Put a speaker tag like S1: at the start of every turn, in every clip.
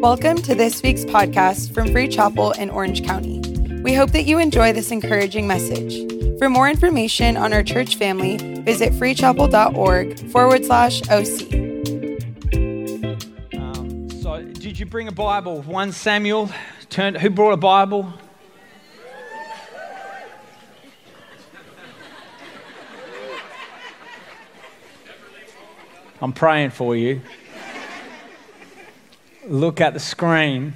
S1: Welcome to this week's podcast from Free Chapel in Orange County. We hope that you enjoy this encouraging message. For more information on our church family, visit freechapel.org forward slash OC.
S2: Um, so, did you bring a Bible? 1 Samuel. Turned, who brought a Bible? I'm praying for you. Look at the screen.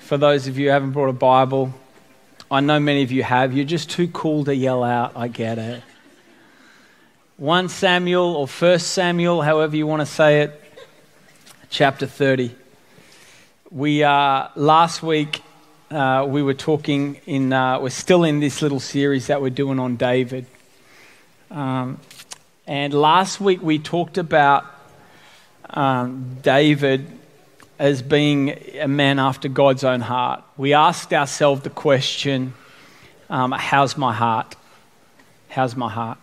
S2: For those of you who haven't brought a Bible, I know many of you have. You're just too cool to yell out. I get it. 1 Samuel or 1 Samuel, however you want to say it, chapter 30. We uh, last week uh, we were talking in. Uh, we're still in this little series that we're doing on David. Um, and last week we talked about um, David as being a man after God's own heart. We asked ourselves the question um, How's my heart? How's my heart?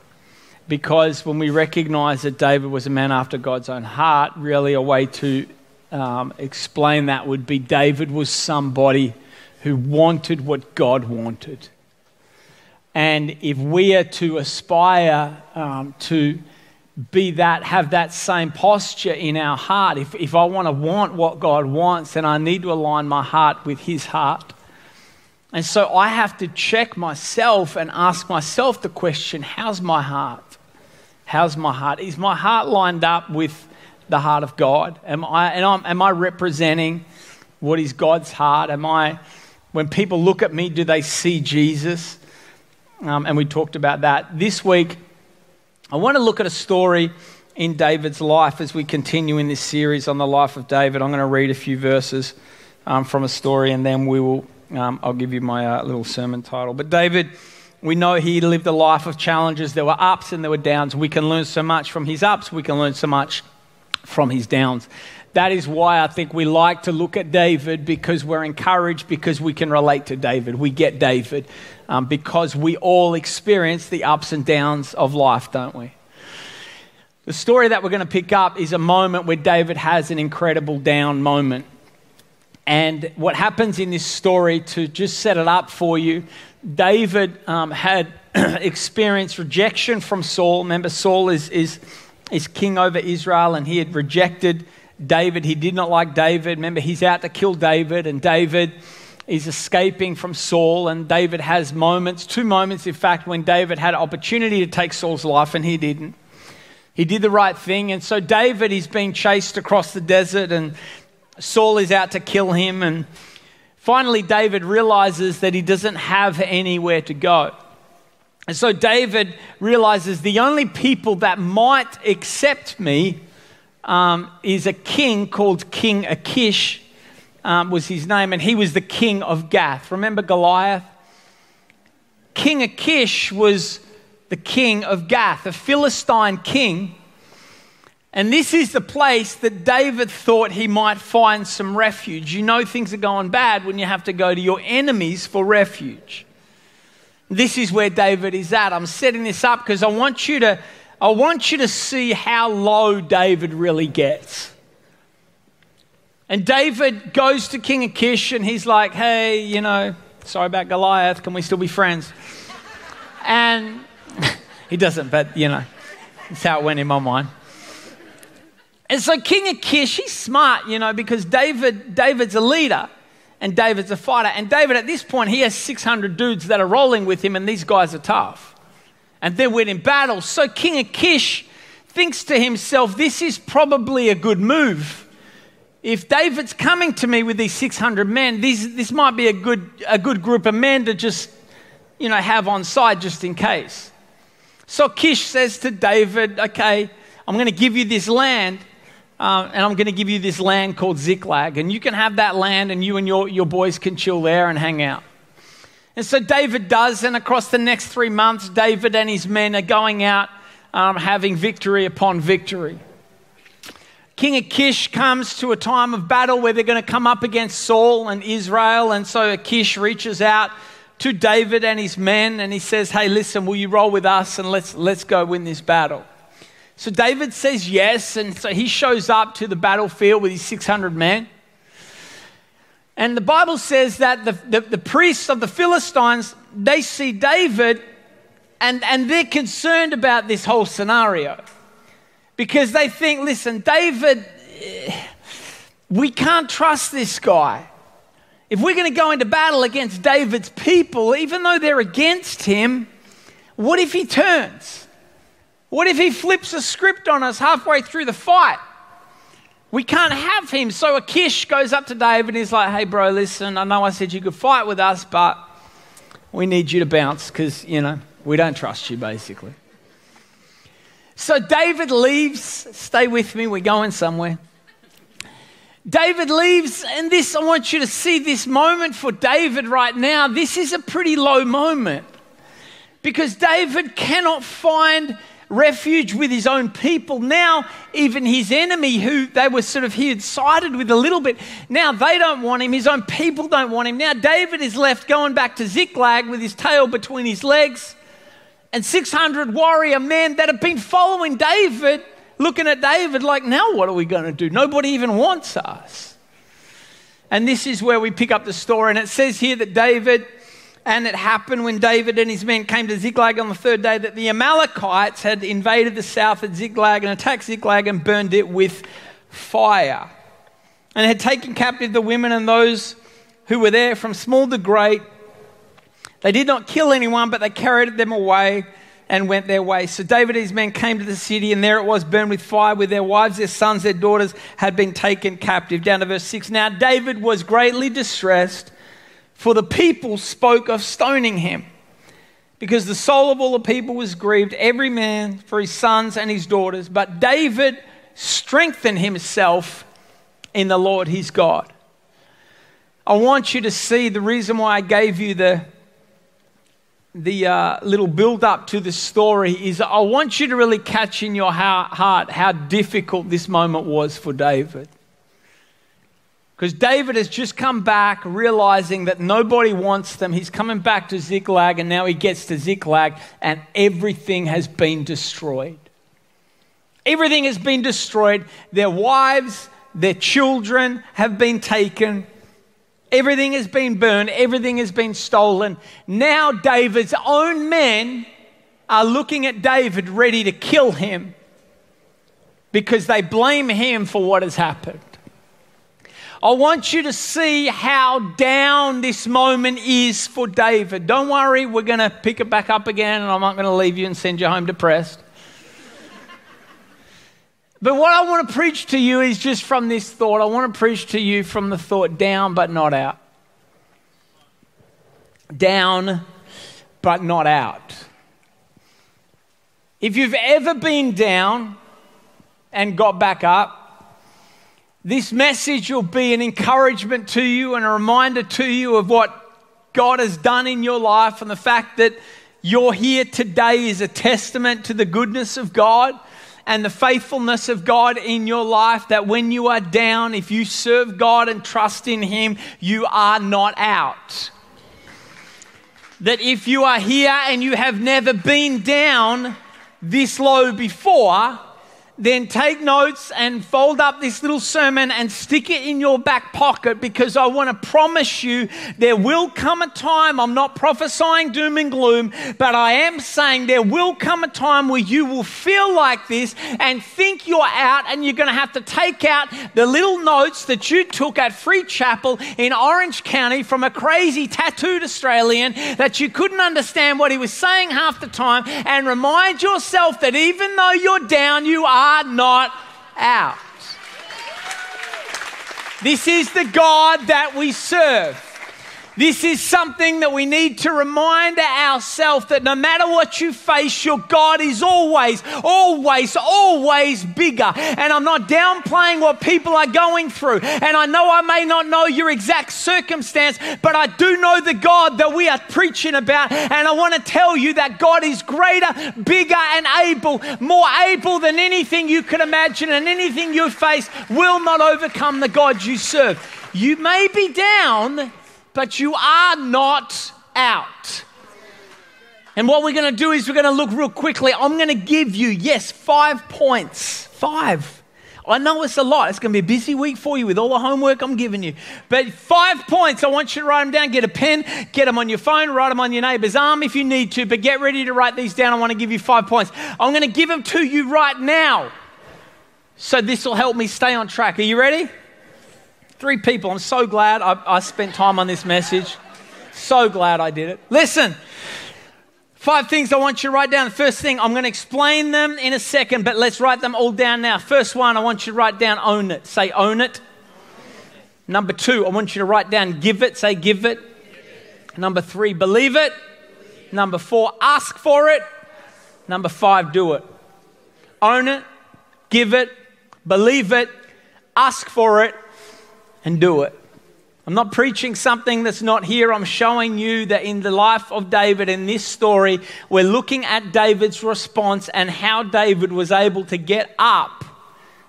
S2: Because when we recognize that David was a man after God's own heart, really a way to um, explain that would be David was somebody who wanted what God wanted. And if we are to aspire um, to be that, have that same posture in our heart, if, if I want to want what God wants, then I need to align my heart with His heart. And so I have to check myself and ask myself the question how's my heart? How's my heart? Is my heart lined up with the heart of God? Am I, and I'm, am I representing what is God's heart? Am I, when people look at me, do they see Jesus? Um, and we talked about that. This week, I want to look at a story in David's life as we continue in this series on the life of David. I'm going to read a few verses um, from a story and then we will, um, I'll give you my uh, little sermon title. But David, we know he lived a life of challenges. There were ups and there were downs. We can learn so much from his ups, we can learn so much from his downs. That is why I think we like to look at David because we're encouraged, because we can relate to David. We get David um, because we all experience the ups and downs of life, don't we? The story that we're going to pick up is a moment where David has an incredible down moment. And what happens in this story, to just set it up for you, David um, had experienced rejection from Saul. Remember, Saul is, is, is king over Israel, and he had rejected David. He did not like David. Remember, he's out to kill David, and David is escaping from Saul. And David has moments, two moments, in fact, when David had opportunity to take Saul's life, and he didn't. He did the right thing. And so David is being chased across the desert, and Saul is out to kill him. And finally, David realizes that he doesn't have anywhere to go. And so David realizes the only people that might accept me um, is a king called King Achish, um, was his name, and he was the king of Gath. Remember Goliath? King Achish was the king of Gath, a Philistine king. And this is the place that David thought he might find some refuge. You know, things are going bad when you have to go to your enemies for refuge. This is where David is at. I'm setting this up because I want you to I want you to see how low David really gets. And David goes to King Achish and he's like, hey, you know, sorry about Goliath, can we still be friends? And he doesn't, but you know, that's how it went in my mind. And so King Achish, he's smart, you know, because David, David's a leader and David's a fighter. And David, at this point, he has 600 dudes that are rolling with him, and these guys are tough and they're winning battles. So King Achish thinks to himself, this is probably a good move. If David's coming to me with these 600 men, these, this might be a good, a good group of men to just, you know, have on side just in case. So Kish says to David, okay, I'm going to give you this land, uh, and I'm going to give you this land called Ziklag, and you can have that land, and you and your, your boys can chill there and hang out. And so David does, and across the next three months, David and his men are going out um, having victory upon victory. King Achish comes to a time of battle where they're going to come up against Saul and Israel, and so Achish reaches out to David and his men and he says, Hey, listen, will you roll with us and let's, let's go win this battle? So David says yes, and so he shows up to the battlefield with his 600 men. And the Bible says that the, the, the priests of the Philistines, they see David and, and they're concerned about this whole scenario because they think, listen, David, eh, we can't trust this guy. If we're going to go into battle against David's people, even though they're against him, what if he turns? What if he flips a script on us halfway through the fight? We can't have him. So Achish goes up to David and he's like, hey, bro, listen, I know I said you could fight with us, but we need you to bounce because, you know, we don't trust you, basically. So David leaves. Stay with me, we're going somewhere. David leaves, and this, I want you to see this moment for David right now. This is a pretty low moment because David cannot find refuge with his own people. Now, even his enemy, who they were sort of, he had sided with a little bit, now they don't want him. His own people don't want him. Now, David is left going back to Ziklag with his tail between his legs. And 600 warrior men that have been following David, looking at David like, now what are we going to do? Nobody even wants us. And this is where we pick up the story. And it says here that David and it happened when David and his men came to Ziklag on the third day that the Amalekites had invaded the south at Ziklag and attacked Ziklag and burned it with fire. And had taken captive the women and those who were there from small to great. They did not kill anyone, but they carried them away and went their way. So David and his men came to the city, and there it was burned with fire, with their wives, their sons, their daughters had been taken captive. Down to verse 6. Now David was greatly distressed for the people spoke of stoning him. Because the soul of all the people was grieved, every man for his sons and his daughters. But David strengthened himself in the Lord his God. I want you to see the reason why I gave you the, the uh, little build up to the story is I want you to really catch in your heart how difficult this moment was for David. Because David has just come back realizing that nobody wants them. He's coming back to Ziklag, and now he gets to Ziklag, and everything has been destroyed. Everything has been destroyed. Their wives, their children have been taken. Everything has been burned. Everything has been stolen. Now, David's own men are looking at David, ready to kill him because they blame him for what has happened. I want you to see how down this moment is for David. Don't worry, we're going to pick it back up again, and I'm not going to leave you and send you home depressed. But what I want to preach to you is just from this thought. I want to preach to you from the thought down but not out. Down but not out. If you've ever been down and got back up, this message will be an encouragement to you and a reminder to you of what God has done in your life and the fact that you're here today is a testament to the goodness of God and the faithfulness of God in your life. That when you are down, if you serve God and trust in Him, you are not out. That if you are here and you have never been down this low before, then take notes and fold up this little sermon and stick it in your back pocket because I want to promise you there will come a time, I'm not prophesying doom and gloom, but I am saying there will come a time where you will feel like this and think you're out and you're going to have to take out the little notes that you took at Free Chapel in Orange County from a crazy tattooed Australian that you couldn't understand what he was saying half the time and remind yourself that even though you're down, you are are not out. This is the God that we serve. This is something that we need to remind ourselves that no matter what you face, your God is always, always, always bigger. And I'm not downplaying what people are going through. And I know I may not know your exact circumstance, but I do know the God that we are preaching about. And I want to tell you that God is greater, bigger, and able, more able than anything you can imagine, and anything you face will not overcome the God you serve. You may be down, but you are not out. And what we're going to do is we're going to look real quickly. I'm going to give you, yes, five points. Five. I know it's a lot. It's going to be a busy week for you with all the homework I'm giving you. But five points, I want you to write them down. Get a pen, get them on your phone, write them on your neighbor's arm if you need to. But get ready to write these down. I want to give you five points. I'm going to give them to you right now. So this will help me stay on track. Are you ready? Three people. I'm so glad I, I spent time on this message. So glad I did it. Listen. Five things I want you to write down. The first thing, I'm going to explain them in a second, but let's write them all down now. First one, I want you to write down own it. Say own it. Number two, I want you to write down give it. Say give it. Number three, believe it. Number four, ask for it. Number five, do it. Own it, give it, believe it, ask for it, and do it. I'm not preaching something that's not here. I'm showing you that in the life of David, in this story, we're looking at David's response and how David was able to get up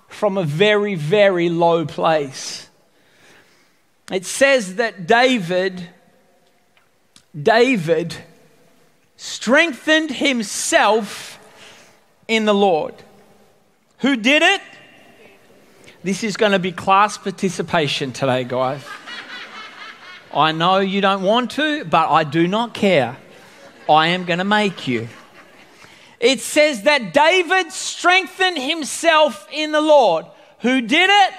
S2: from a very, very low place. It says that David, David strengthened himself in the Lord. Who did it? This is going to be class participation today, guys. I know you don't want to, but I do not care. I am going to make you. It says that David strengthened himself in the Lord. Who did it?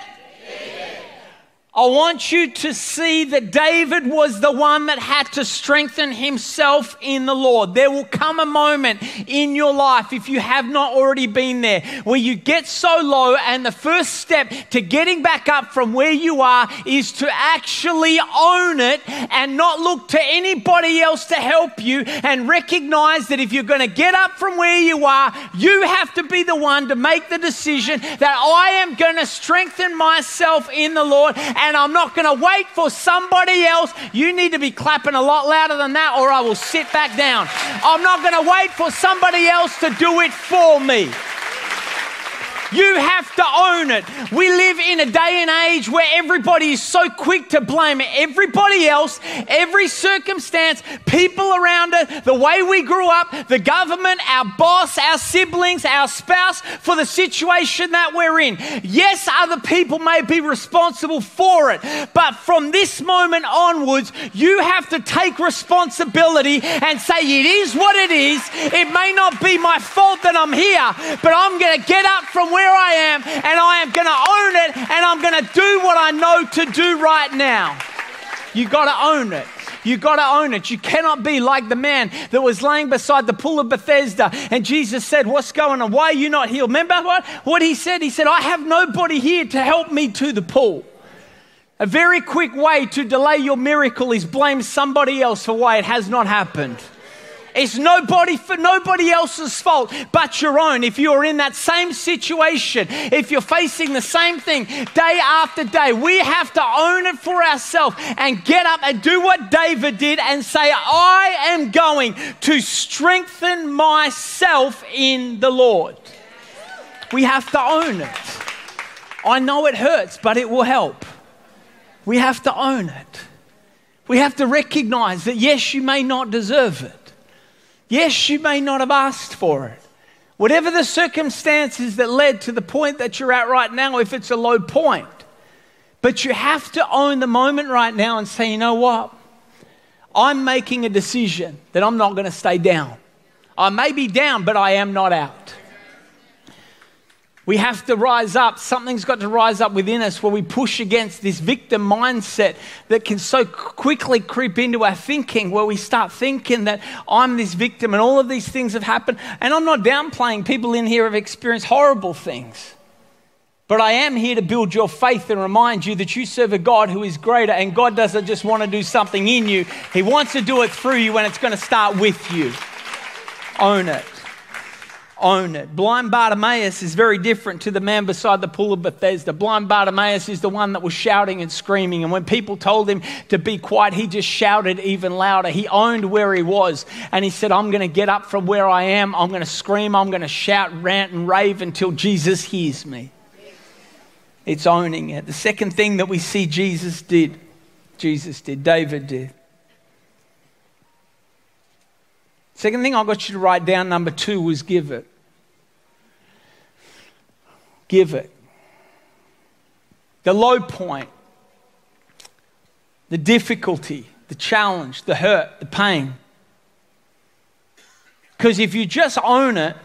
S2: I want you to see that David was the one that had to strengthen himself in the Lord. There will come a moment in your life, if you have not already been there, where you get so low, and the first step to getting back up from where you are is to actually own it and not look to anybody else to help you and recognize that if you're going to get up from where you are, you have to be the one to make the decision that I am going to strengthen myself in the Lord and I'm not going to wait for somebody else. You need to be clapping a lot louder than that, or I will sit back down. I'm not going to wait for somebody else to do it for me. You have to own it. We live in a day and age where everybody is so quick to blame everybody else, every circumstance, people around it, the way we grew up, the government, our boss, our siblings, our spouse for the situation that we're in. Yes, other people may be responsible for it, but from this moment onwards, you have to take responsibility and say, It is what it is. It may not be my fault that I'm here, but I'm going to get up from where where I am and I am going to own it and I'm going to do what I know to do right now. You got to own it. You got to own it. You cannot be like the man that was laying beside the pool of Bethesda. And Jesus said, What's going on? Why are you not healed? Remember what? What he said? He said, I have nobody here to help me to the pool. A very quick way to delay your miracle is blame somebody else for why it has not happened. It's nobody for nobody else's fault but your own. If you're in that same situation, if you're facing the same thing day after day, we have to own it for ourselves and get up and do what David did and say, I am going to strengthen myself in the Lord. We have to own it. I know it hurts, but it will help. We have to own it. We have to recognize that, yes, you may not deserve it. Yes, you may not have asked for it. Whatever the circumstances that led to the point that you're at right now, if it's a low point, but you have to own the moment right now and say, you know what? I'm making a decision that I'm not going to stay down. I may be down, but I am not out. We have to rise up. Something's got to rise up within us where we push against this victim mindset that can so quickly creep into our thinking, where we start thinking that I'm this victim and all of these things have happened. And I'm not downplaying, people in here have experienced horrible things. But I am here to build your faith and remind you that you serve a God who is greater, and God doesn't just want to do something in you, He wants to do it through you, and it's going to start with you. Own it own it. Blind Bartimaeus is very different to the man beside the pool of Bethesda. Blind Bartimaeus is the one that was shouting and screaming, and when people told him to be quiet, he just shouted even louder. He owned where he was, and he said, I'm going to get up from where I am. I'm going to scream. I'm going to shout, rant, and rave until Jesus hears me. It's owning it. The second thing that we see Jesus did, Jesus did, David did. Second thing I got you to write down, number two, was give it. Give it. the low point, the difficulty, the challenge, the hurt, the pain. Because if you just own it,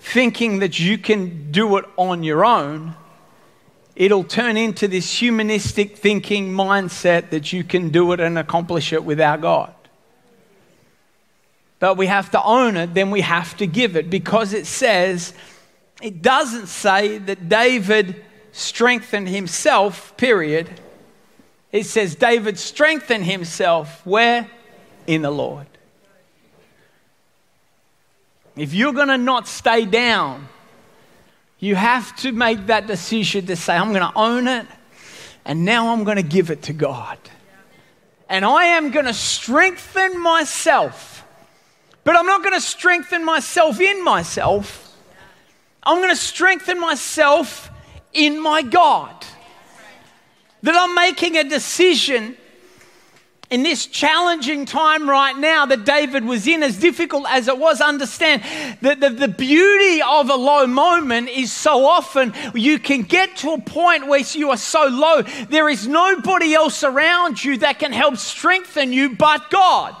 S2: thinking that you can do it on your own, it'll turn into this humanistic thinking mindset that you can do it and accomplish it without God. But we have to own it, then we have to give it because it says, it doesn't say that David strengthened himself, period. It says David strengthened himself where? In the Lord. If you're going to not stay down, you have to make that decision to say, I'm going to own it, and now I'm going to give it to God. And I am going to strengthen myself. But I'm not going to strengthen myself in myself. I'm going to strengthen myself in my God. That I'm making a decision in this challenging time right now that David was in, as difficult as it was, understand that the, the beauty of a low moment is so often you can get to a point where you are so low, there is nobody else around you that can help strengthen you but God.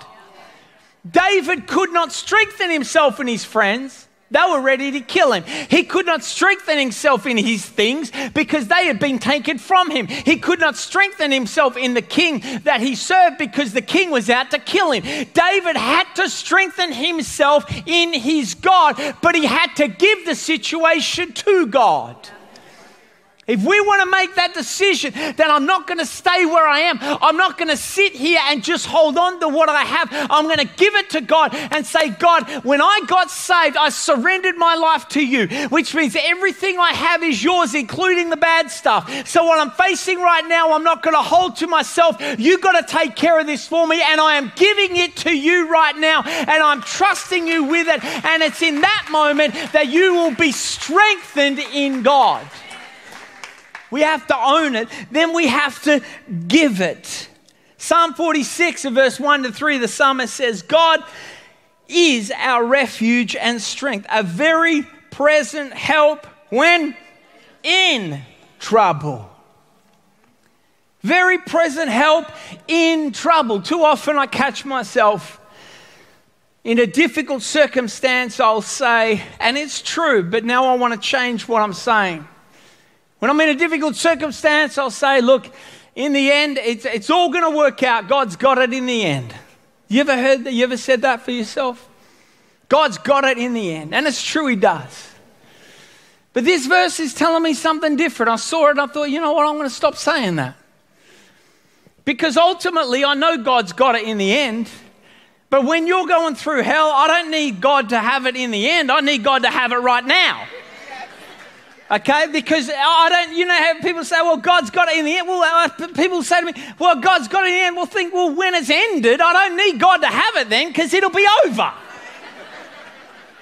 S2: David could not strengthen himself and his friends. They were ready to kill him. He could not strengthen himself in his things because they had been taken from him. He could not strengthen himself in the king that he served because the king was out to kill him. David had to strengthen himself in his God, but he had to give the situation to God. If we want to make that decision, then I'm not going to stay where I am. I'm not going to sit here and just hold on to what I have. I'm going to give it to God and say, God, when I got saved, I surrendered my life to you, which means everything I have is yours, including the bad stuff. So what I'm facing right now, I'm not going to hold to myself. You've got to take care of this for me, and I am giving it to you right now, and I'm trusting you with it. And it's in that moment that you will be strengthened in God. We have to own it, then we have to give it. Psalm 46, verse 1 to 3, the psalmist says, God is our refuge and strength, a very present help when in trouble. Very present help in trouble. Too often I catch myself in a difficult circumstance, I'll say, and it's true, but now I want to change what I'm saying. When I'm in a difficult circumstance, I'll say, look, in the end, it's, it's all going to work out. God's got it in the end. You ever heard that? You ever said that for yourself? God's got it in the end. And it's true, He does. But this verse is telling me something different. I saw it and I thought, you know what? I'm going to stop saying that. Because ultimately, I know God's got it in the end. But when you're going through hell, I don't need God to have it in the end. I need God to have it right now. Okay, because I don't, you know, how people say, well, God's got it in the end. Well, uh, people say to me, well, God's got it in the end. We'll think, well, when it's ended, I don't need God to have it then because it'll be over.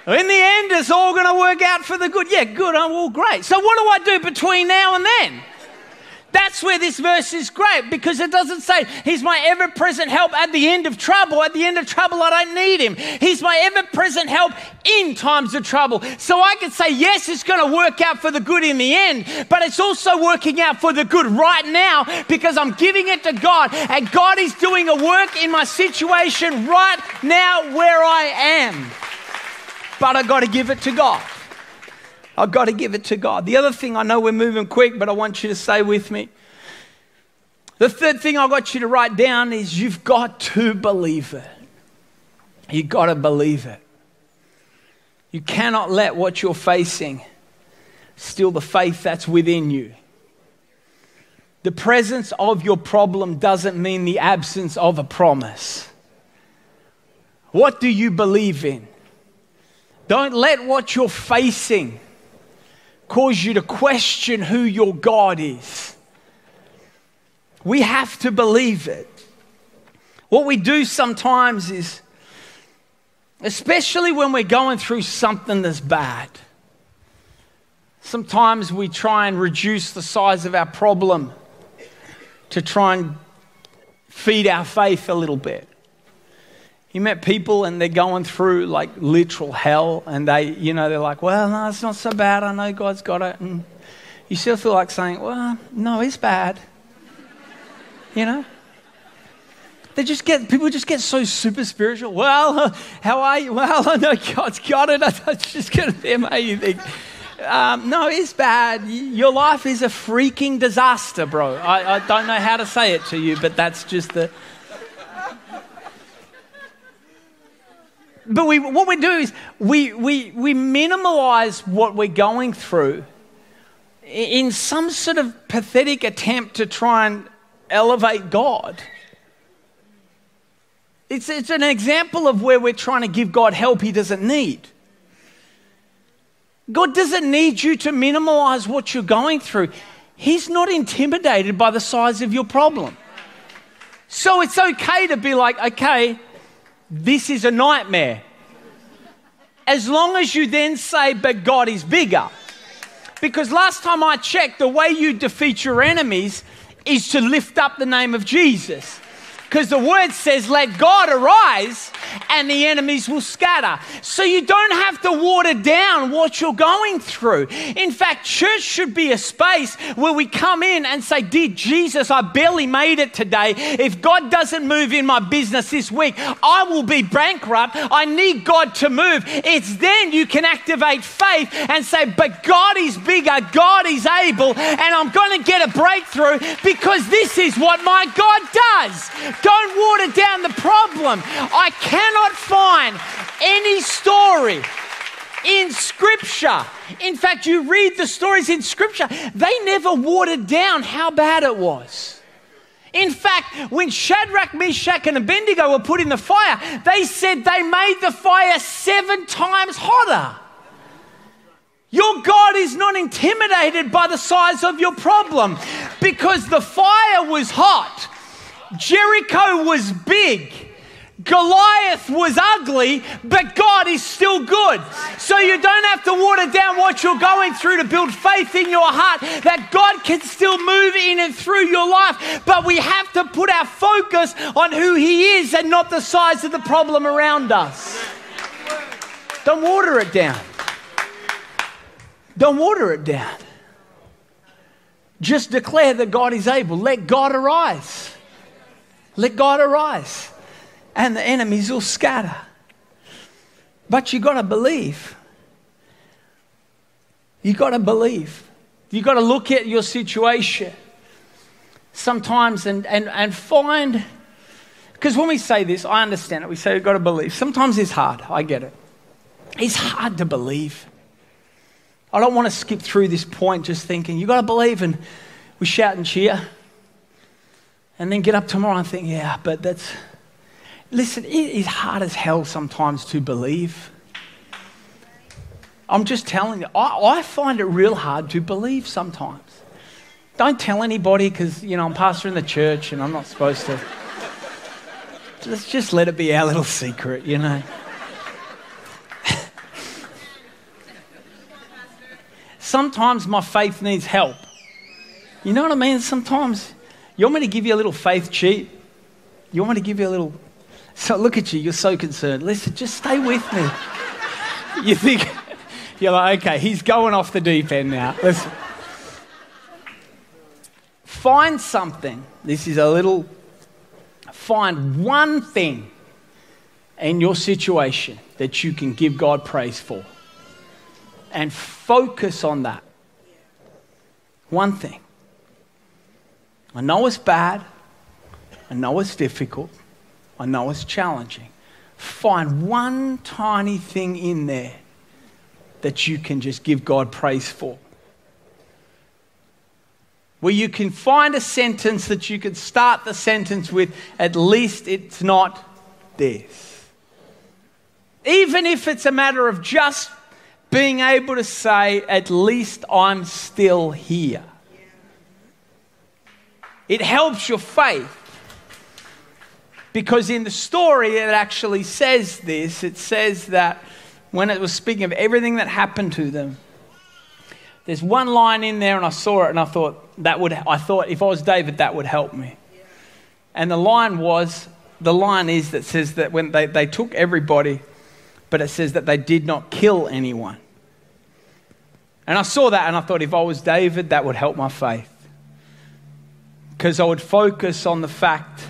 S2: in the end, it's all going to work out for the good. Yeah, good. Oh, well, great. So, what do I do between now and then? That's where this verse is great because it doesn't say, He's my ever present help at the end of trouble. At the end of trouble, I don't need Him. He's my ever present help in times of trouble. So I can say, Yes, it's going to work out for the good in the end, but it's also working out for the good right now because I'm giving it to God and God is doing a work in my situation right now where I am. But I've got to give it to God. I've got to give it to God. The other thing, I know we're moving quick, but I want you to stay with me. The third thing I got you to write down is you've got to believe it. You've got to believe it. You cannot let what you're facing steal the faith that's within you. The presence of your problem doesn't mean the absence of a promise. What do you believe in? Don't let what you're facing cause you to question who your God is. We have to believe it. What we do sometimes is, especially when we're going through something that's bad, sometimes we try and reduce the size of our problem to try and feed our faith a little bit. You met people and they're going through like literal hell, and they, you know, they're like, well, no, it's not so bad. I know God's got it. And you still feel like saying, well, no, it's bad. You know? They just get, people just get so super spiritual. Well, how are you? Well, I know God's got it. It's just going to be amazing. Um, no, it's bad. Your life is a freaking disaster, bro. I, I don't know how to say it to you, but that's just the. But we, what we do is we, we, we minimalize what we're going through in some sort of pathetic attempt to try and elevate God. It's, it's an example of where we're trying to give God help he doesn't need. God doesn't need you to minimize what you're going through. He's not intimidated by the size of your problem. So it's okay to be like, okay, this is a nightmare. As long as you then say, but God is bigger. Because last time I checked, the way you defeat your enemies is to lift up the name of Jesus. Because the word says, let God arise and the enemies will scatter. So you don't have to water down what you're going through. In fact, church should be a space where we come in and say, Dear Jesus, I barely made it today. If God doesn't move in my business this week, I will be bankrupt. I need God to move. It's then you can activate faith and say, But God is bigger, God is able, and I'm going to get a breakthrough because this is what my God does. Don't water down the problem. I cannot find any story in Scripture. In fact, you read the stories in Scripture, they never watered down how bad it was. In fact, when Shadrach, Meshach, and Abednego were put in the fire, they said they made the fire seven times hotter. Your God is not intimidated by the size of your problem because the fire was hot Jericho was big. Goliath was ugly, but God is still good. So you don't have to water down what you're going through to build faith in your heart that God can still move in and through your life. But we have to put our focus on who He is and not the size of the problem around us. Don't water it down. Don't water it down. Just declare that God is able. Let God arise. Let God arise, and the enemies will scatter. But you got to believe. You got to believe. You got to look at your situation sometimes and, and, and find. Because when we say this, I understand it. We say we've got to believe. Sometimes it's hard. I get it. It's hard to believe. I don't want to skip through this point just thinking, you've got to believe, and we shout and cheer and then get up tomorrow and think, yeah, but that's. Listen, it is hard as hell sometimes to believe. I'm just telling you, I, I find it real hard to believe sometimes. Don't tell anybody because, you know, I'm pastor in the church and I'm not supposed to. Let's just let it be our little secret, you know. sometimes my faith needs help. You know what I mean? Sometimes you want me to give you a little faith cheat? You want me to give you a little. So look at you, you're so concerned. Listen, just stay with me. you think, you're like, okay, he's going off the deep end now. Listen. Find something. This is a little. Find one thing in your situation that you can give God praise for. And focus on that. One thing. I know it's bad. I know it's difficult. I know it's challenging. Find one tiny thing in there that you can just give God praise for. Where you can find a sentence that you could start the sentence with, at least it's not this. Even if it's a matter of just being able to say, at least I'm still here. It helps your faith. Because in the story, it actually says this it says that when it was speaking of everything that happened to them, there's one line in there, and I saw it, and I thought, that would, I thought if I was David, that would help me. And the line was, the line is that says that when they, they took everybody, but it says that they did not kill anyone. And I saw that and I thought if I was David, that would help my faith. Because I would focus on the fact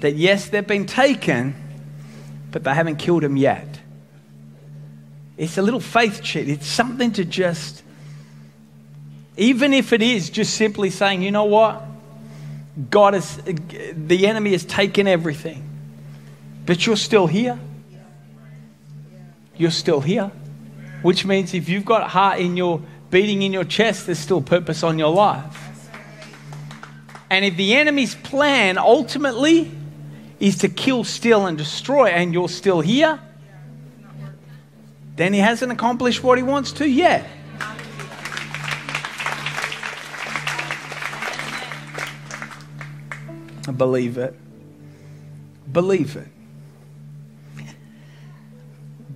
S2: that yes, they've been taken, but they haven't killed him yet. It's a little faith cheat. It's something to just, even if it is just simply saying, you know what? God is, the enemy has taken everything, but you're still here. You're still here. Which means if you've got heart in your beating in your chest, there's still purpose on your life. And if the enemy's plan ultimately is to kill, steal, and destroy, and you're still here, then he hasn't accomplished what he wants to yet. Believe it. Believe it.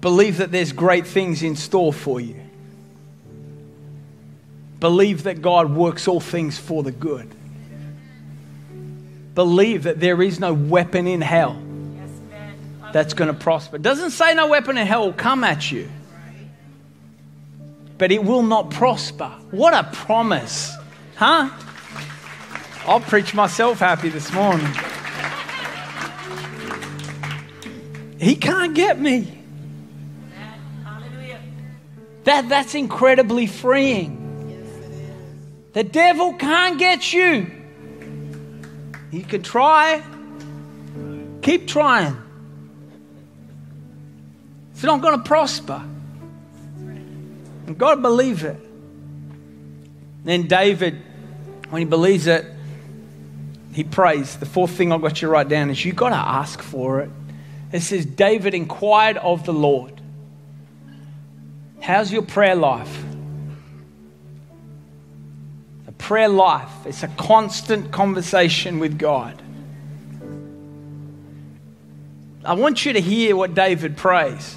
S2: Believe that there's great things in store for you. Believe that God works all things for the good. Believe that there is no weapon in hell that's going to prosper. It doesn't say no weapon in hell will come at you, but it will not prosper. What a promise, huh? I'll preach myself happy this morning. He can't get me. That, that's incredibly freeing. The devil can't get you. He can try. Keep trying. It's not going to prosper. You've got to believe it. Then David, when he believes it, he prays. The fourth thing I've got you to write down is you've got to ask for it. It says, David inquired of the Lord. How's your prayer life? Prayer life, it's a constant conversation with God. I want you to hear what David prays.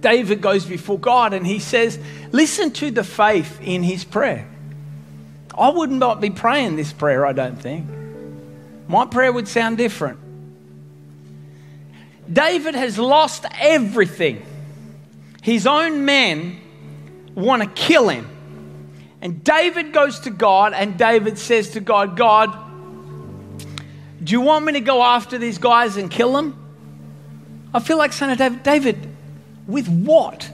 S2: David goes before God and he says, Listen to the faith in his prayer. I would not be praying this prayer, I don't think. My prayer would sound different. David has lost everything his own men want to kill him. And David goes to God, and David says to God, God, do you want me to go after these guys and kill them? I feel like saying to David, David, with what?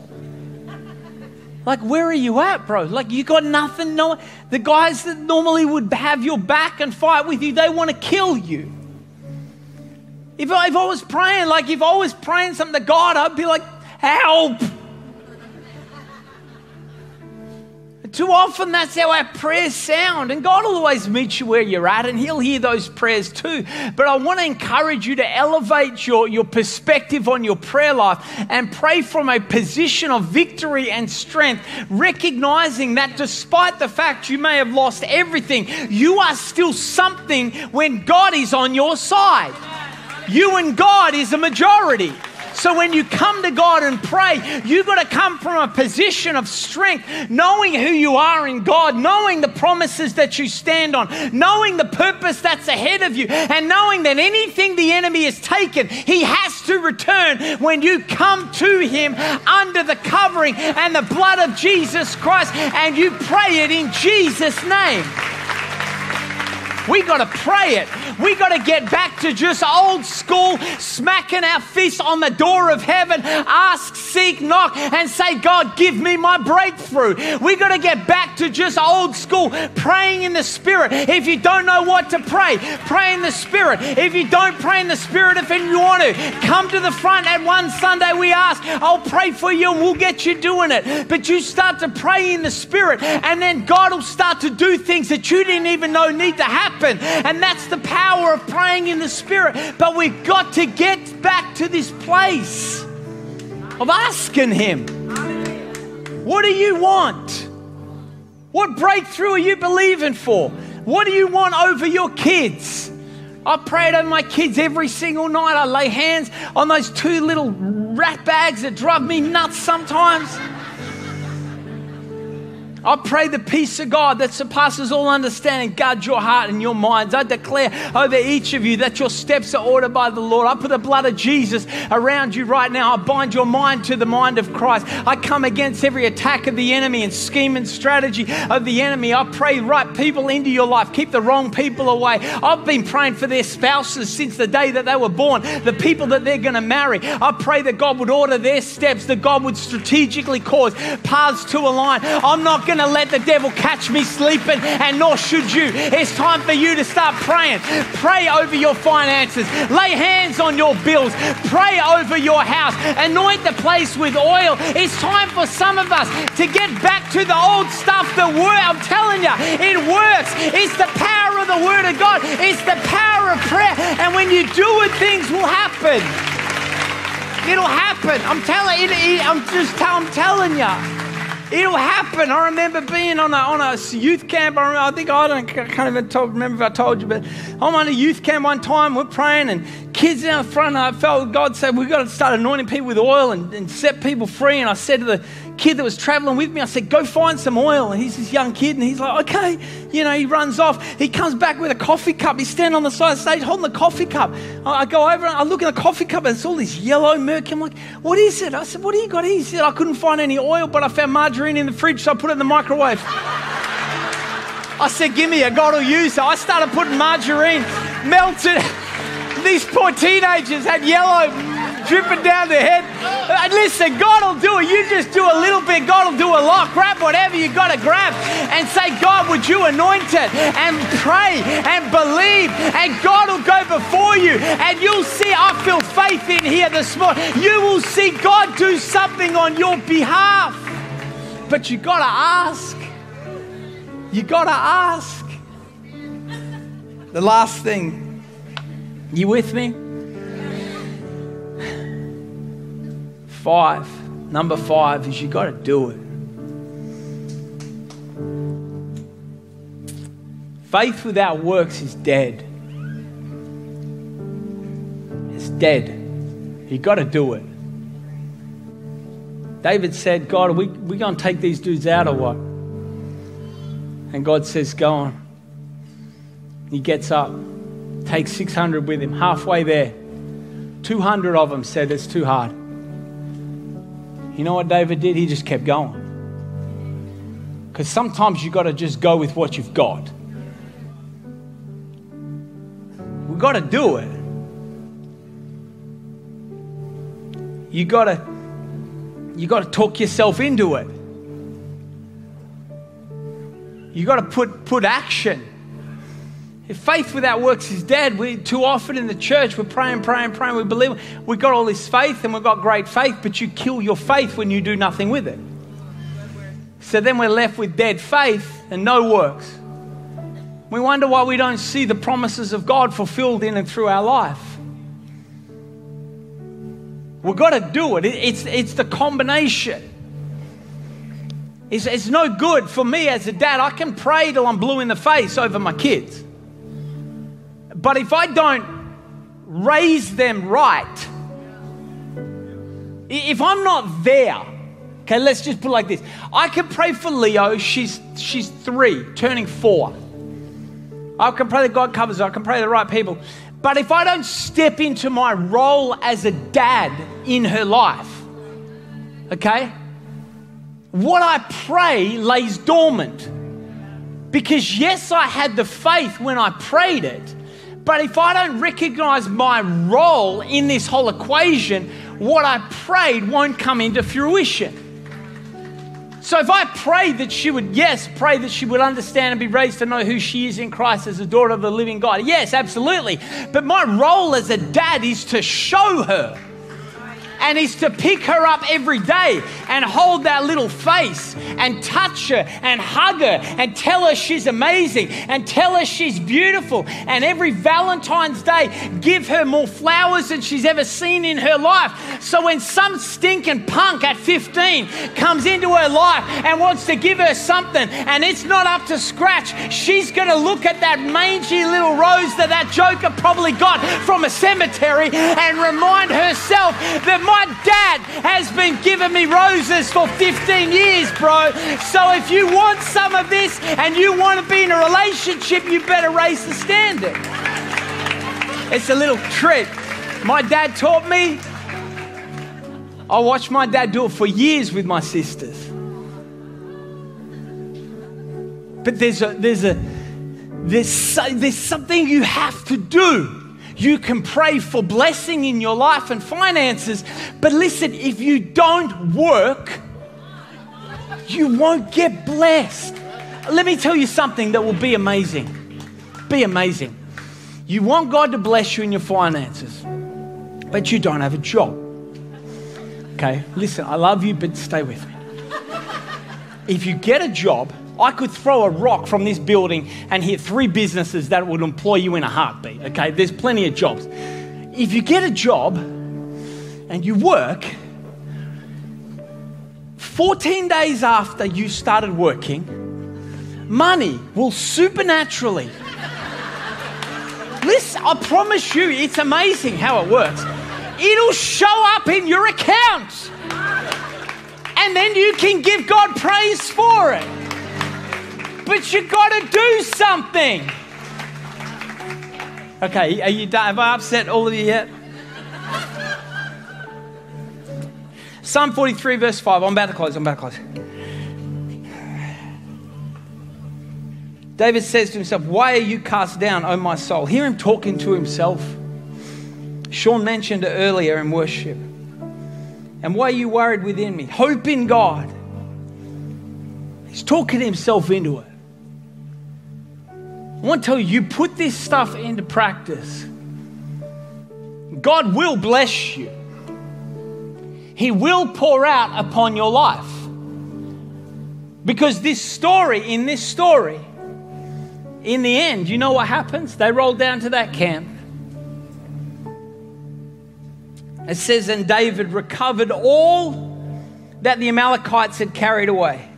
S2: Like, where are you at, bro? Like, you got nothing. No, the guys that normally would have your back and fight with you, they want to kill you. If I, if I was praying, like, if I was praying something to God, I'd be like, help. Too often, that's how our prayers sound. And God will always meet you where you're at, and He'll hear those prayers too. But I want to encourage you to elevate your, your perspective on your prayer life and pray from a position of victory and strength, recognizing that despite the fact you may have lost everything, you are still something when God is on your side. You and God is a majority. So when you come to God and pray, you've got to come from a position of strength, knowing who you are in God, knowing the promises that you stand on, knowing the purpose that's ahead of you, and knowing that anything the enemy has taken, he has to return when you come to him under the covering and the blood of Jesus Christ and you pray it in Jesus' name. We got to pray it. We got to get back to just old school, smacking our fists on the door of heaven, ask, seek, knock, and say, God, give me my breakthrough. We got to get back to just old school, praying in the Spirit. If you don't know what to pray, pray in the Spirit. If you don't pray in the Spirit, if you want to, come to the front. At one Sunday, we ask, I'll pray for you and we'll get you doing it. But you start to pray in the Spirit, and then God will start to do things that you didn't even know need to happen. And that's the power of praying in the Spirit. But we've got to get back to this place of asking Him, What do you want? What breakthrough are you believing for? What do you want over your kids? I pray it over my kids every single night. I lay hands on those two little rat bags that drive me nuts sometimes. I pray the peace of God that surpasses all understanding guard your heart and your minds. I declare over each of you that your steps are ordered by the Lord. I put the blood of Jesus around you right now. I bind your mind to the mind of Christ. I come against every attack of the enemy and scheme and strategy of the enemy. I pray right people into your life. Keep the wrong people away. I've been praying for their spouses since the day that they were born, the people that they're going to marry. I pray that God would order their steps, that God would strategically cause paths to align. I'm not going to let the devil catch me sleeping, and nor should you. It's time for you to start praying. Pray over your finances, lay hands on your bills, pray over your house, anoint the place with oil. It's time for some of us to get back to the old stuff that works. I'm telling you, it works. It's the power of the Word of God, it's the power of prayer. And when you do it, things will happen. It'll happen. I'm telling you, I'm just I'm telling you. It'll happen. I remember being on a, on a youth camp. I, remember, I think I don't I can't even remember if I told you, but I'm on a youth camp one time. We're praying, and kids down the front. I felt God said we've got to start anointing people with oil and, and set people free. And I said to the kid that was traveling with me, I said, go find some oil. And he's this young kid, and he's like, okay. You know, he runs off. He comes back with a coffee cup. He's standing on the side of the stage holding the coffee cup. I, go over and I look at the coffee cup, and it's all this yellow murky. I'm like, what is it? I said, what do you got? He said, I couldn't find any oil, but I found margarine in the fridge, so I put it in the microwave. I said, give me a God will use it. I started putting margarine, melted. These poor teenagers had yellow dripping down the head. Uh, listen, God will do it. You just do a little bit, God will do a lot. Grab whatever you got to grab and say, God, would you anoint it? And pray and believe, and God will go before you. And you'll see, I feel faith in here this morning. You will see God do something on your behalf. But you got to ask. You got to ask. The last thing, you with me? Five, number five is you got to do it. Faith without works is dead. It's dead. You got to do it. David said, God, are we, we going to take these dudes out or what? And God says, Go on. He gets up, takes 600 with him, halfway there. 200 of them said, It's too hard. You know what David did? He just kept going. Because sometimes you've got to just go with what you've got. We've got to do it. You got to you got to talk yourself into it. You got to put put action. If faith without works is dead, we too often in the church we're praying, praying, praying. We believe we've got all this faith and we've got great faith, but you kill your faith when you do nothing with it. So then we're left with dead faith and no works. We wonder why we don't see the promises of God fulfilled in and through our life. We've got to do it. It's, it's the combination. It's, it's no good for me as a dad. I can pray till I'm blue in the face over my kids. But if I don't raise them right, if I'm not there, okay, let's just put it like this. I can pray for Leo, she's, she's three, turning four. I can pray that God covers her, I can pray the right people. But if I don't step into my role as a dad in her life, okay, what I pray lays dormant. Because yes, I had the faith when I prayed it, but if I don't recognize my role in this whole equation, what I prayed won't come into fruition. So if I prayed that she would, yes, pray that she would understand and be raised to know who she is in Christ as a daughter of the living God. Yes, absolutely. But my role as a dad is to show her and is to pick her up every day and hold that little face and touch her and hug her and tell her she's amazing and tell her she's beautiful. And every Valentine's Day, give her more flowers than she's ever seen in her life. So when some stinking punk at 15 comes into her life and wants to give her something and it's not up to scratch, she's going to look at that mangy little rose that that joker probably got from a cemetery and remind herself that My dad has been giving me roses for 15 years, bro. So if you want some of this and you want to be in a relationship, you better raise the standard. It's a little trick. My dad taught me. I watched my dad do it for years with my sisters. But there's a, there's a, there's, there's something you have to do. You can pray for blessing in your life and finances, but listen, if you don't work, you won't get blessed. Let me tell you something that will be amazing. Be amazing. You want God to bless you in your finances, but you don't have a job. Okay, listen, I love you, but stay with me. If you get a job, I could throw a rock from this building and hit three businesses that would employ you in a heartbeat. Okay, there's plenty of jobs. If you get a job and you work, 14 days after you started working, money will supernaturally. Listen, I promise you, it's amazing how it works. It'll show up in your account. And then you can give God praise for it. But you got to do something. Okay, are you done? Have I upset all of you yet? Psalm 43, verse 5. I'm about to close. I'm about to close. David says to himself, Why are you cast down, O my soul? Hear him talking to himself. Sean mentioned it earlier in worship. And why are you worried within me? Hope in God. He's talking himself into it. I want to tell you, you put this stuff into practice, God will bless you. He will pour out upon your life. Because this story, in this story, in the end, you know what happens? They roll down to that camp. It says, and David recovered all that the Amalekites had carried away.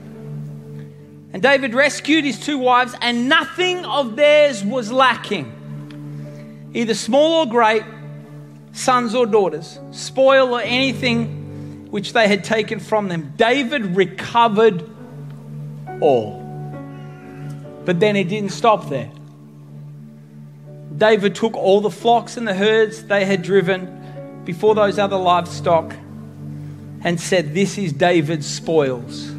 S2: And David rescued his two wives, and nothing of theirs was lacking, either small or great, sons or daughters, spoil or anything which they had taken from them. David recovered all. But then it didn't stop there. David took all the flocks and the herds they had driven before those other livestock and said, This is David's spoils.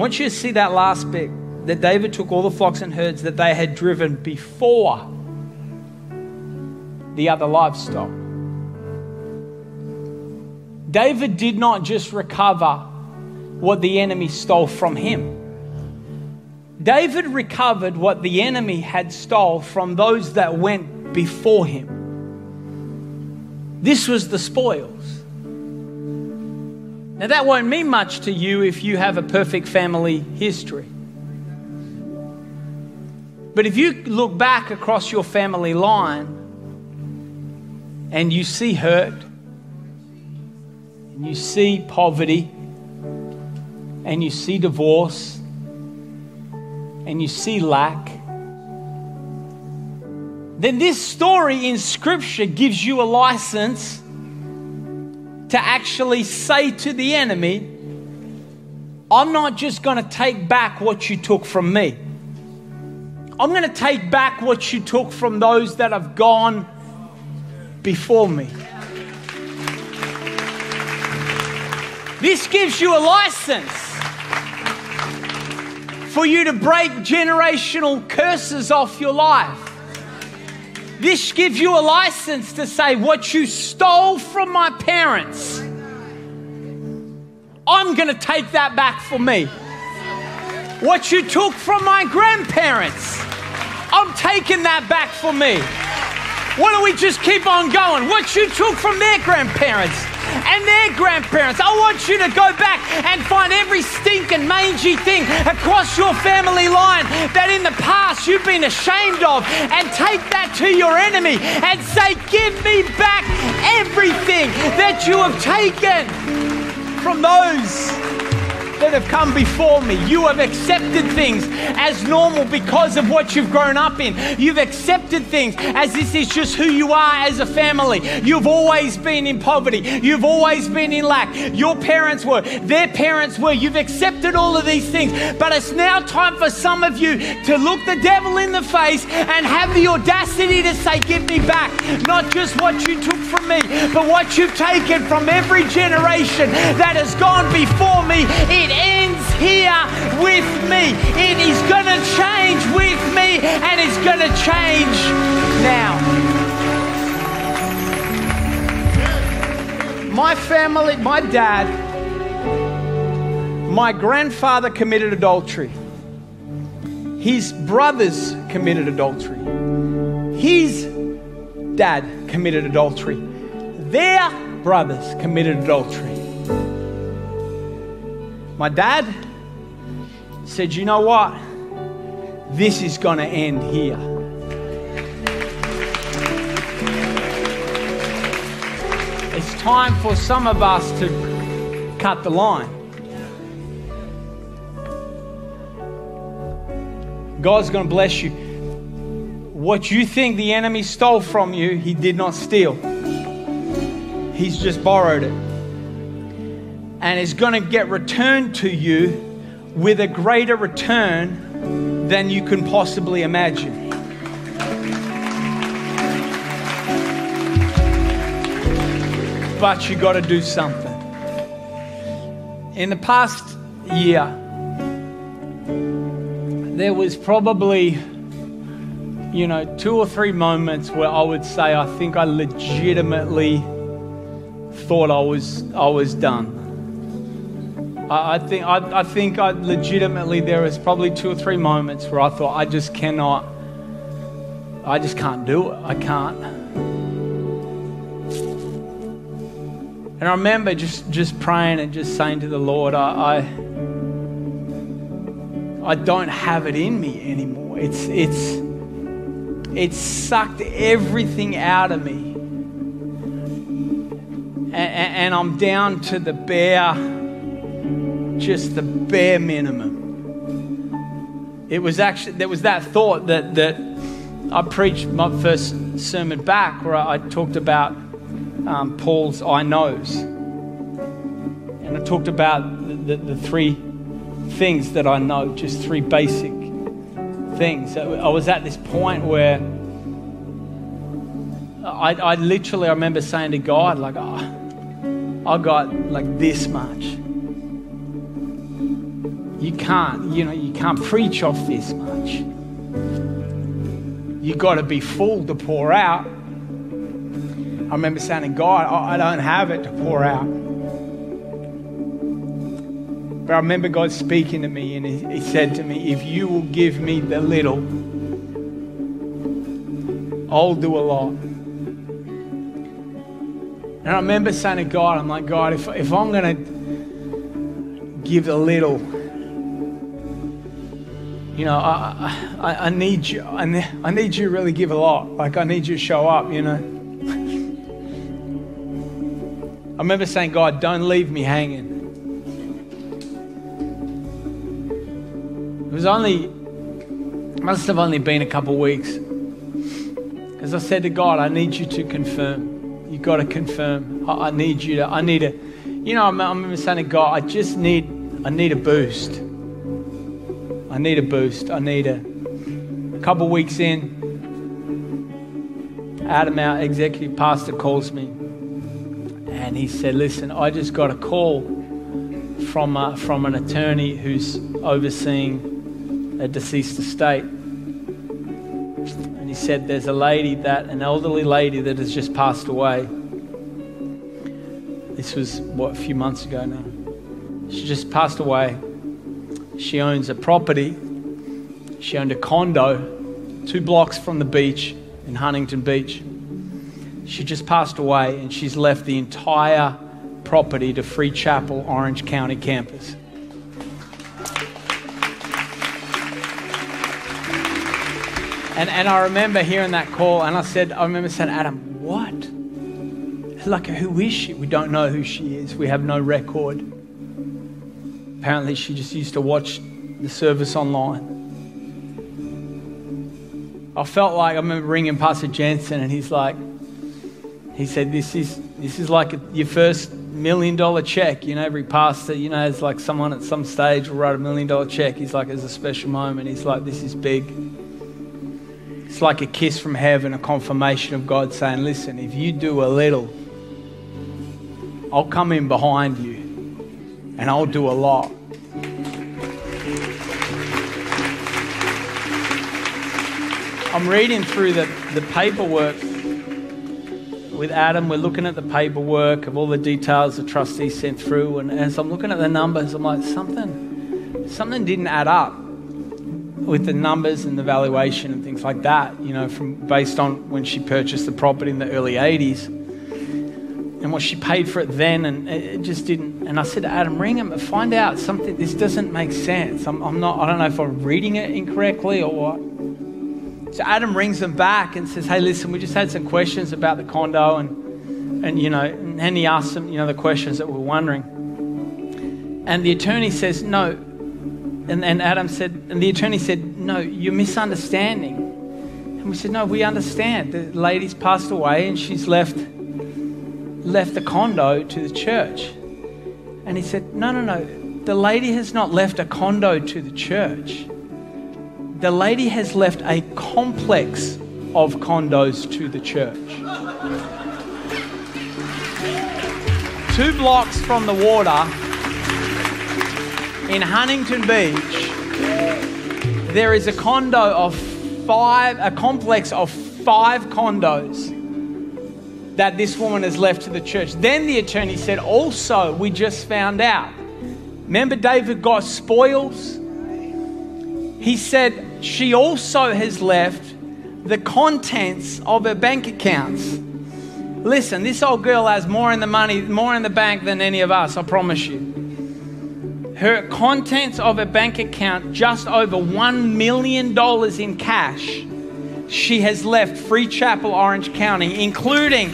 S2: Want you to see that last bit that David took all the flocks and herds that they had driven before the other livestock. David did not just recover what the enemy stole from him. David recovered what the enemy had stole from those that went before him. This was the spoils. Now, that won't mean much to you if you have a perfect family history. But if you look back across your family line and you see hurt, and you see poverty, and you see divorce, and you see lack, then this story in Scripture gives you a license to actually say to the enemy, I'm not just going to take back what you took from me. I'm going to take back what you took from those that have gone before me. This gives you a license for you to break generational curses off your life. This gives you a license to say, What you stole from my parents, I'm going to take that back for me. What you took from my grandparents, I'm taking that back for me. Why don't we just keep on going? What you took from their grandparents, and their grandparents. I want you to go back and find every stinking mangy thing across your family line that in the past you've been ashamed of and take that to your enemy and say, Give me back everything that you have taken from those that have come before me. You have accepted things as normal because of what you've grown up in. You've accepted things as this is just who you are as a family. You've always been in poverty. You've always been in lack. Your parents were, their parents were. You've accepted all of these things. But it's now time for some of you to look the devil in the face and have the audacity to say, Give me back. Not just what you took from me, but what you've taken from every generation that has gone before me. It ends here with me. It is going to change with me and it's going to change now. My family, my dad, my grandfather committed adultery. His brothers committed adultery. His dad committed adultery. Their brothers committed adultery. My dad said, You know what? This is going to end here. It's time for some of us to cut the line. God's going to bless you. What you think the enemy stole from you, he did not steal. He's just borrowed it. And is going to get returned to you with a greater return than you can possibly imagine. But you got to do something. In the past year, there was probably, you know, two or three moments where I would say I think I legitimately thought I was I was done. I, I think I, I think I legitimately there was probably two or three moments where I thought I just cannot, I just can't do it. I can't. And I remember just just praying and just saying to the Lord, I, I I don't have it in me anymore. It's it's it's sucked everything out of me. And, and, I'm down to the bare, just the bare minimum. It was actually, there was that thought that, that I preached my first sermon back where I, talked about um, Paul's I knows. And I talked about the, the, the three things that I know, just three basic things. I was at this point where I, I literally, I remember saying to God, like, oh, I got like this much. You can't, you know, you can't preach off this much. You've got to be full to pour out. I remember saying to God, I don't have it to pour out. But I remember God speaking to me, and He, he said to me, If you will give me the little, I'll do a lot. And I remember saying to God, I'm like, God, if, if I'm going to give a little, you know, I, I, I need you. I need, I need you to really give a lot. Like, I need you to show up, you know. I remember saying, God, don't leave me hanging. It was only, must have only been a couple weeks. Because I said to God, I need you to confirm you got to confirm. I, I, need you to, I need a, you know, I'm, I'm saying to God, I just need, I need a boost. I need a boost. I need a, a couple weeks in, Adam, our executive pastor, calls me and he said, Listen, I just got a call from, uh, from an attorney who's overseeing a deceased estate And he said, There's a lady that, an elderly lady that has just passed away. This was, what, a few months ago now. She just passed away. She owns a property. She owned a condo two blocks from the beach in Huntington Beach. She just passed away and she's left the entire property to Free Chapel, Orange County campus. And, and I remember hearing that call, and I said, I remember saying, Adam, what? Like, who is she? We don't know who she is. We have no record. Apparently she just used to watch the service online. I felt like I remember ringing Pastor Jentezen, and he's like, he said, "This is this is like a, your first million dollar check." You know, every pastor, you know, it's like someone at some stage will write a million dollar check. He's like, "It's a special moment." He's like, "This is big." It's like a kiss from heaven, a confirmation of God saying, "Listen, if you do a little, I'll come in behind you, and I'll do a lot." I'm reading through the, the paperwork with Adam. We're looking at the paperwork of all the details the trustee sent through. And as I'm looking at the numbers, I'm like, something, something didn't add up with the numbers and the valuation and things like that, you know, from based on when she purchased the property in the early 80s and what she paid for it then. And it just didn't. And I said to Adam, ring him find out something. This doesn't make sense. I'm, I'm not, I don't know if I'm reading it incorrectly or what. So Adam rings them back and says, Hey, listen, we just had some questions about the condo. And, and you know, and he asked them, you know, the questions that we're wondering. And the attorney says, No. And, and Adam said, and the attorney said, No, you're misunderstanding. And we said, No, we understand. The lady's passed away and she's left, left the condo to the church. And he said, No, no, no. The lady has not left a condo to the church the lady has left a complex of condos to the church. Two blocks from the water in Huntington Beach, there is a condo of five, a complex of five condos that this woman has left to the church. Then the attorney said, also, we just found out. Remember, David got spoils? He said, she also has left the contents of her bank accounts. Listen, this old girl has more in the money, more in the bank than any of us, I promise you. Her contents of her bank account, just over $1 million in cash, she has left Free Chapel, Orange County, including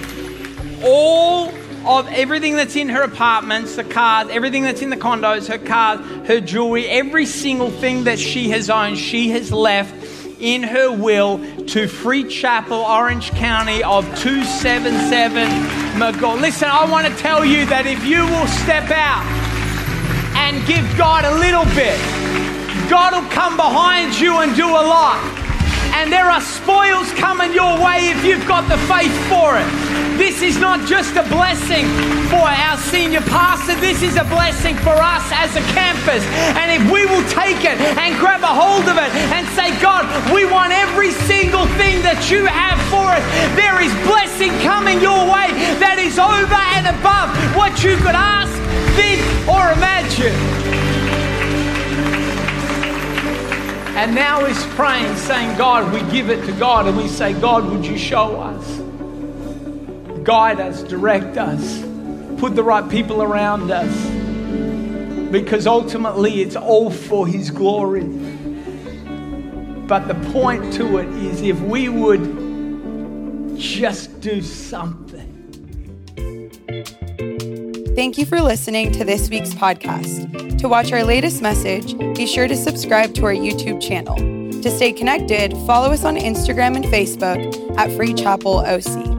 S2: all of everything that's in her apartments, the cars, everything that's in the condos, her cars, her jewelry, every single thing that she has owned, she has left in her will to Free Chapel, Orange County of 277 McGaw. Listen, I want to tell you that if you will step out and give God a little bit, God will come behind you and do a lot. And there are spoils coming your way if you've got the faith for it. This is not just a blessing for our senior pastor, this is a blessing for us as a campus. And if we will take it and grab a hold of it and say, God, we want every single thing that you have for us, there is blessing coming your way that is over and above what you could ask, think, or imagine. And now he's praying, saying, God, we give it to God, and we say, God, would you show us? guide us, direct us, put the right people around us. Because ultimately it's all for His glory. But the point to it is if we would just do something.
S1: Thank you for listening to this week's podcast. To watch our latest message, be sure to subscribe to our YouTube channel. To stay connected, follow us on Instagram and Facebook at Free Chapel OC.